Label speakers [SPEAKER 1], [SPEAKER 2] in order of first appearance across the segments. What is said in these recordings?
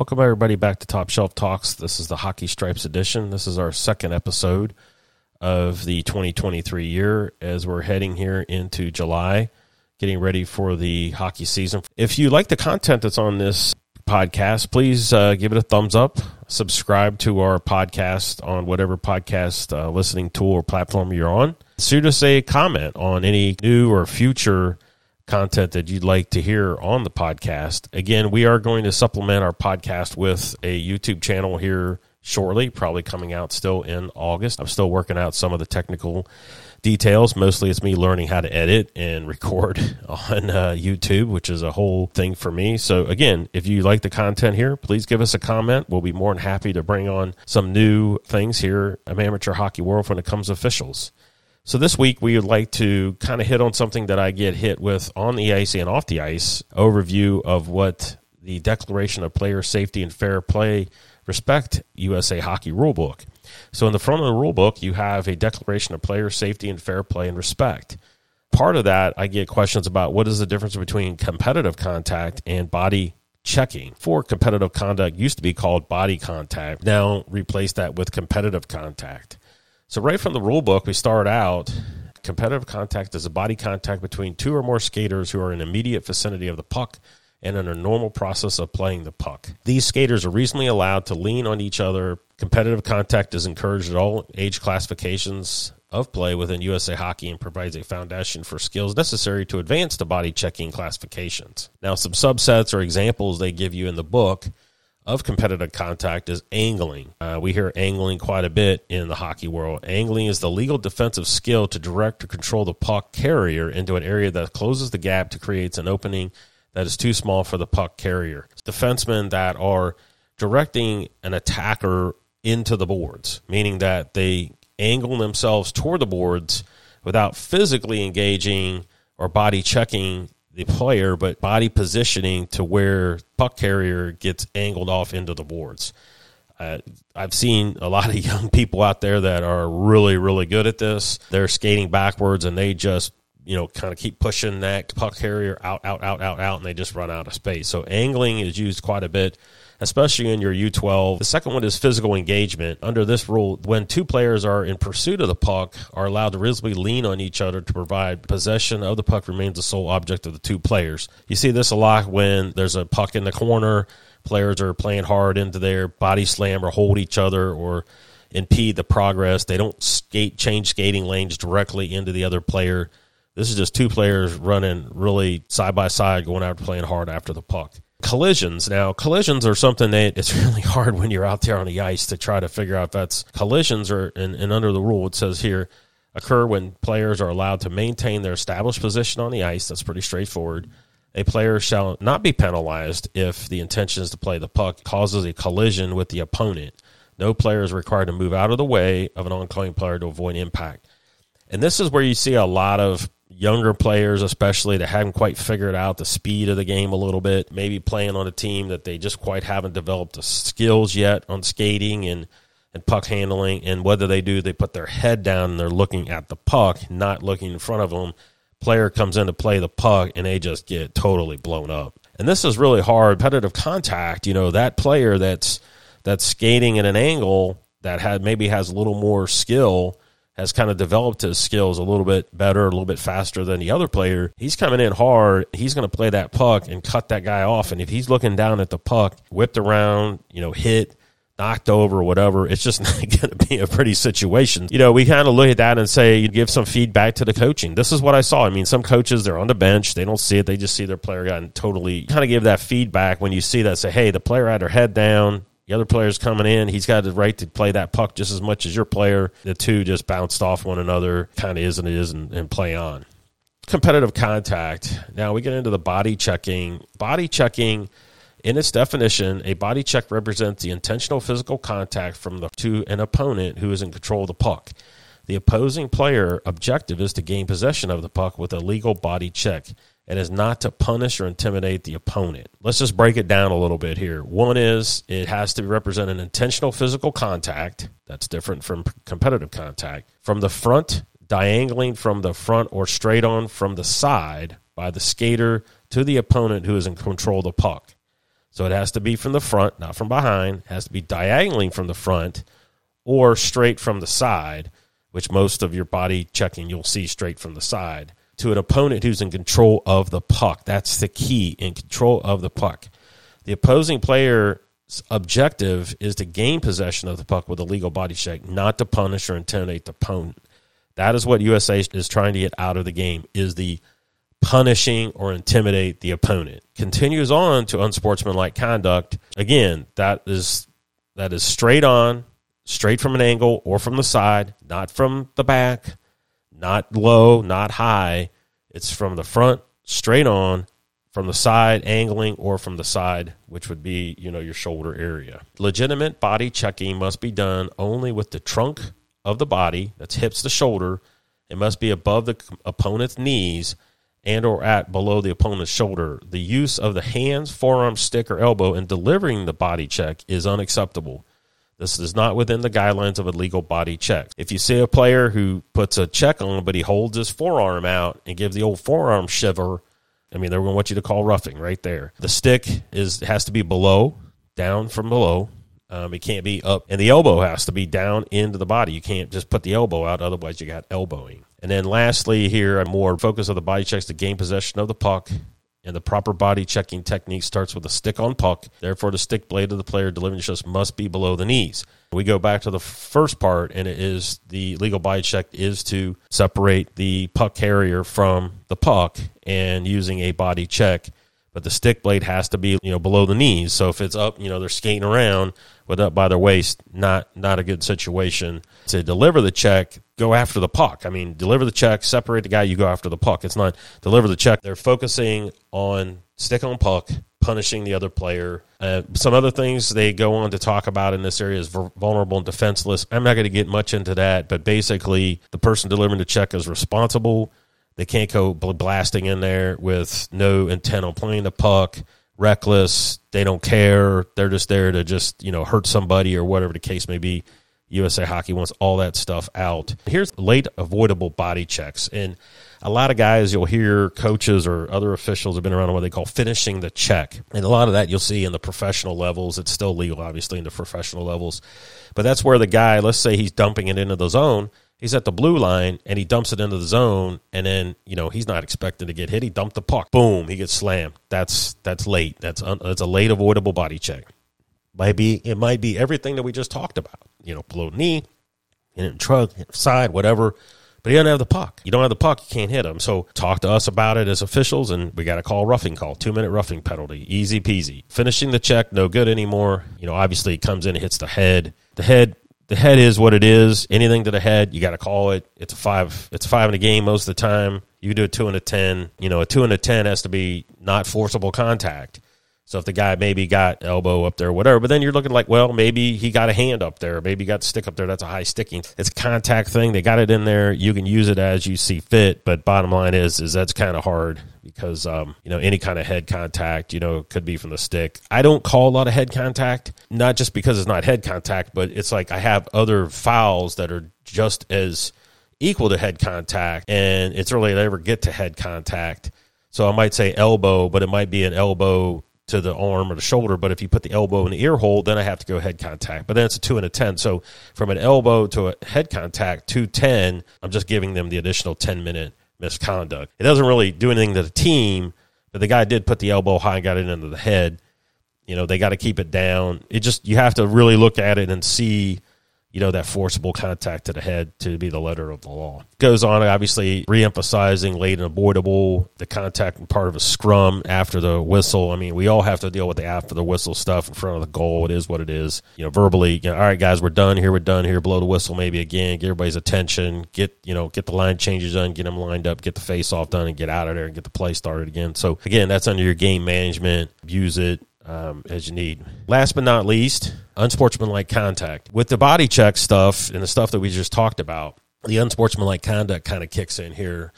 [SPEAKER 1] Welcome, everybody, back to Top Shelf Talks. This is the Hockey Stripes edition. This is our second episode of the 2023 year as we're heading here into July, getting ready for the hockey season. If you like the content that's on this podcast, please uh, give it a thumbs up. Subscribe to our podcast on whatever podcast uh, listening tool or platform you're on. Shoot us a comment on any new or future content that you'd like to hear on the podcast. Again, we are going to supplement our podcast with a YouTube channel here shortly, probably coming out still in August. I'm still working out some of the technical details. Mostly it's me learning how to edit and record on uh, YouTube, which is a whole thing for me. So, again, if you like the content here, please give us a comment. We'll be more than happy to bring on some new things here in amateur hockey world when it comes to officials. So this week we would like to kind of hit on something that I get hit with on the ice and off the ice. Overview of what the Declaration of Player Safety and Fair Play Respect USA Hockey Rulebook. So in the front of the rulebook, you have a Declaration of Player Safety and Fair Play and Respect. Part of that, I get questions about what is the difference between competitive contact and body checking. For competitive conduct used to be called body contact. Now replace that with competitive contact. So, right from the rule book, we start out competitive contact is a body contact between two or more skaters who are in immediate vicinity of the puck and in a normal process of playing the puck. These skaters are reasonably allowed to lean on each other. Competitive contact is encouraged at all age classifications of play within USA Hockey and provides a foundation for skills necessary to advance to body checking classifications. Now, some subsets or examples they give you in the book of competitive contact is angling. Uh, we hear angling quite a bit in the hockey world. Angling is the legal defensive skill to direct or control the puck carrier into an area that closes the gap to create an opening that is too small for the puck carrier. Defensemen that are directing an attacker into the boards, meaning that they angle themselves toward the boards without physically engaging or body checking the player, but body positioning to where puck carrier gets angled off into the boards. Uh, I've seen a lot of young people out there that are really, really good at this. They're skating backwards and they just, you know, kind of keep pushing that puck carrier out, out, out, out, out, and they just run out of space. So angling is used quite a bit especially in your U12. The second one is physical engagement. Under this rule, when two players are in pursuit of the puck, are allowed to reasonably lean on each other to provide possession of the puck remains the sole object of the two players. You see this a lot when there's a puck in the corner, players are playing hard into their body slam or hold each other or impede the progress. They don't skate change skating lanes directly into the other player. This is just two players running really side by side, going after playing hard after the puck collisions. Now, collisions are something that it's really hard when you're out there on the ice to try to figure out that's collisions or and, and under the rule it says here occur when players are allowed to maintain their established position on the ice. That's pretty straightforward. A player shall not be penalized if the intention is to play the puck causes a collision with the opponent. No player is required to move out of the way of an oncoming player to avoid impact. And this is where you see a lot of younger players, especially that haven't quite figured out the speed of the game a little bit, maybe playing on a team that they just quite haven't developed the skills yet on skating and, and puck handling. And whether they do, they put their head down and they're looking at the puck, not looking in front of them. Player comes in to play the puck and they just get totally blown up. And this is really hard. Competitive contact, you know, that player that's that's skating at an angle that had maybe has a little more skill has kind of developed his skills a little bit better, a little bit faster than the other player. He's coming in hard. He's going to play that puck and cut that guy off. And if he's looking down at the puck, whipped around, you know, hit, knocked over, whatever, it's just not going to be a pretty situation. You know, we kind of look at that and say, you give some feedback to the coaching. This is what I saw. I mean, some coaches, they're on the bench. They don't see it. They just see their player gotten totally kind of give that feedback when you see that. Say, hey, the player had her head down the other player's coming in. He's got the right to play that puck just as much as your player. The two just bounced off one another, kind of is and is, and, and play on. Competitive contact. Now we get into the body checking. Body checking, in its definition, a body check represents the intentional physical contact from the to an opponent who is in control of the puck. The opposing player objective is to gain possession of the puck with a legal body check and is not to punish or intimidate the opponent. Let's just break it down a little bit here. One is it has to represent an intentional physical contact. That's different from competitive contact. From the front, diangling from the front or straight on from the side by the skater to the opponent who is in control of the puck. So it has to be from the front, not from behind. It has to be diagonally from the front or straight from the side, which most of your body checking you'll see straight from the side to an opponent who's in control of the puck. That's the key in control of the puck. The opposing player's objective is to gain possession of the puck with a legal body check, not to punish or intimidate the opponent. That is what USA is trying to get out of the game is the punishing or intimidate the opponent. Continues on to unsportsmanlike conduct. Again, that is that is straight on, straight from an angle or from the side, not from the back, not low, not high. It's from the front, straight on, from the side, angling, or from the side, which would be, you know, your shoulder area. Legitimate body checking must be done only with the trunk of the body, that's hips to shoulder. It must be above the opponent's knees and or at below the opponent's shoulder. The use of the hands, forearm, stick, or elbow in delivering the body check is unacceptable. This is not within the guidelines of a legal body check. If you see a player who puts a check on, him, but he holds his forearm out and gives the old forearm shiver, I mean, they're going to want you to call roughing right there. The stick is has to be below, down from below. Um, it can't be up, and the elbow has to be down into the body. You can't just put the elbow out, otherwise you got elbowing. And then lastly, here, a more focus of the body checks to gain possession of the puck and the proper body checking technique starts with a stick on puck. Therefore, the stick blade of the player delivering just must be below the knees. We go back to the first part, and it is the legal body check is to separate the puck carrier from the puck and using a body check. But the stick blade has to be, you know, below the knees. So if it's up, you know, they're skating around with up by their waist, not not a good situation to deliver the check go after the puck. I mean, deliver the check, separate the guy, you go after the puck. It's not deliver the check. They're focusing on stick on puck, punishing the other player. Uh, some other things they go on to talk about in this area is vulnerable and defenseless. I'm not going to get much into that, but basically, the person delivering the check is responsible. They can't go blasting in there with no intent on playing the puck reckless. They don't care. They're just there to just, you know, hurt somebody or whatever the case may be. USA Hockey wants all that stuff out. Here's late avoidable body checks. And a lot of guys you'll hear coaches or other officials have been around what they call finishing the check. And a lot of that you'll see in the professional levels. It's still legal, obviously, in the professional levels. But that's where the guy, let's say he's dumping it into the zone. He's at the blue line and he dumps it into the zone, and then you know he's not expecting to get hit. He dumped the puck, boom, he gets slammed. That's that's late. That's un, that's a late avoidable body check. Might be it might be everything that we just talked about. You know, below knee, in truck, side, whatever. But he doesn't have the puck. You don't have the puck, you can't hit him. So talk to us about it as officials, and we got to call roughing call, two minute roughing penalty, easy peasy. Finishing the check, no good anymore. You know, obviously it comes in, it hits the head. The head, the head is what it is. Anything to the head, you got to call it. It's a five. It's a five in a game most of the time. You do a two and a ten. You know, a two and a ten has to be not forcible contact. So if the guy maybe got elbow up there, whatever, but then you're looking like, well, maybe he got a hand up there, maybe he got stick up there. That's a high sticking. It's a contact thing. They got it in there. You can use it as you see fit. But bottom line is, is that's kind of hard because um, you know any kind of head contact, you know, could be from the stick. I don't call a lot of head contact, not just because it's not head contact, but it's like I have other fouls that are just as equal to head contact, and it's really they ever get to head contact. So I might say elbow, but it might be an elbow to the arm or the shoulder. But if you put the elbow in the ear hole, then I have to go head contact. But then it's a two and a 10. So from an elbow to a head contact to 10, I'm just giving them the additional 10 minute misconduct. It doesn't really do anything to the team, but the guy did put the elbow high and got it into the head. You know, they got to keep it down. It just, you have to really look at it and see you know, that forcible contact to the head to be the letter of the law. Goes on, obviously, reemphasizing late and avoidable, the contact part of a scrum after the whistle. I mean, we all have to deal with the after the whistle stuff in front of the goal. It is what it is. You know, verbally, you know, all right, guys, we're done here. We're done here. Blow the whistle maybe again. Get everybody's attention. Get, you know, get the line changes done. Get them lined up. Get the face off done and get out of there and get the play started again. So, again, that's under your game management. Use it um, as you need. Last but not least, unsportsmanlike contact. With the body check stuff and the stuff that we just talked about, the unsportsmanlike conduct kind of kicks in here.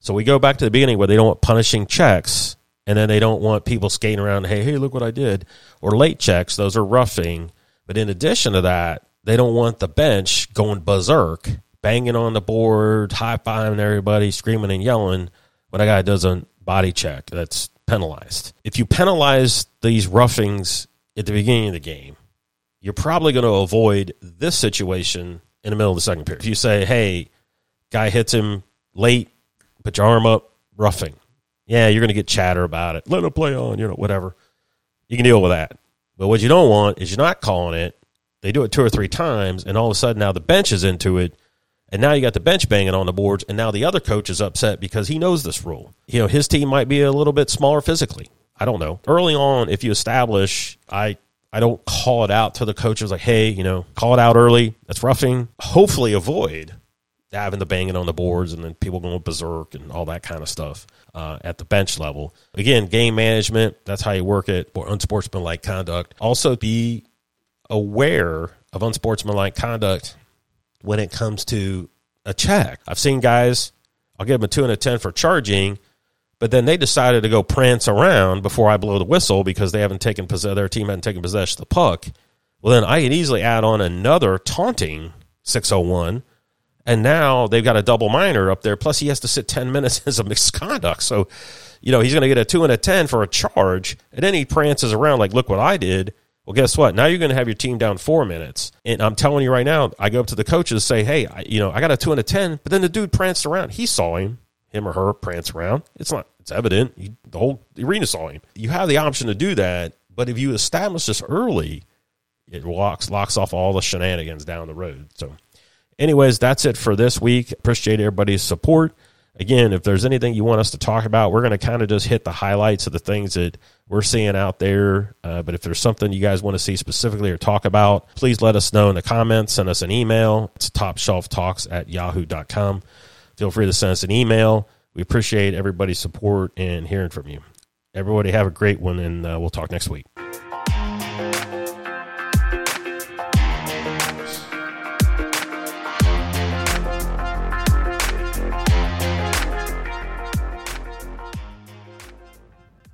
[SPEAKER 1] So we go back to the beginning where they don't want punishing checks and then they don't want people skating around, hey, hey, look what I did. Or late checks, those are roughing. But in addition to that, they don't want the bench going berserk, banging on the board, high fiving everybody, screaming and yelling when a guy does a body check. That's penalized. If you penalize these roughings at the beginning of the game, you're probably going to avoid this situation in the middle of the second period. If you say, hey, guy hits him late, put your arm up, roughing. Yeah, you're going to get chatter about it. Let him play on, you know, whatever. You can deal with that. But what you don't want is you're not calling it. They do it two or three times, and all of a sudden now the bench is into it and now you got the bench banging on the boards, and now the other coach is upset because he knows this rule. You know, his team might be a little bit smaller physically. I don't know. Early on, if you establish, I I don't call it out to the coaches like, hey, you know, call it out early. That's roughing. Hopefully, avoid having the banging on the boards and then people going berserk and all that kind of stuff uh, at the bench level. Again, game management. That's how you work it. Or unsportsmanlike conduct. Also, be aware of unsportsmanlike conduct when it comes to a check. I've seen guys, I'll give them a two and a 10 for charging, but then they decided to go prance around before I blow the whistle because they haven't taken possession, their team hadn't taken possession of the puck. Well, then I could easily add on another taunting 601. And now they've got a double minor up there. Plus, he has to sit 10 minutes as a misconduct. So, you know, he's going to get a two and a 10 for a charge. And then he prances around like, look what I did. Well, guess what? Now you're going to have your team down four minutes. And I'm telling you right now, I go up to the coaches and say, hey, I, you know, I got a two and a 10, but then the dude pranced around. He saw him, him or her prance around. It's not, it's evident. He, the whole arena saw him. You have the option to do that. But if you establish this early, it locks, locks off all the shenanigans down the road. So, anyways, that's it for this week. Appreciate everybody's support again, if there's anything you want us to talk about, we're going to kind of just hit the highlights of the things that we're seeing out there. Uh, but if there's something you guys want to see specifically or talk about, please let us know in the comments. Send us an email. It's topshelftalks at yahoo.com. Feel free to send us an email. We appreciate everybody's support and hearing from you. Everybody have a great one, and uh, we'll talk next week.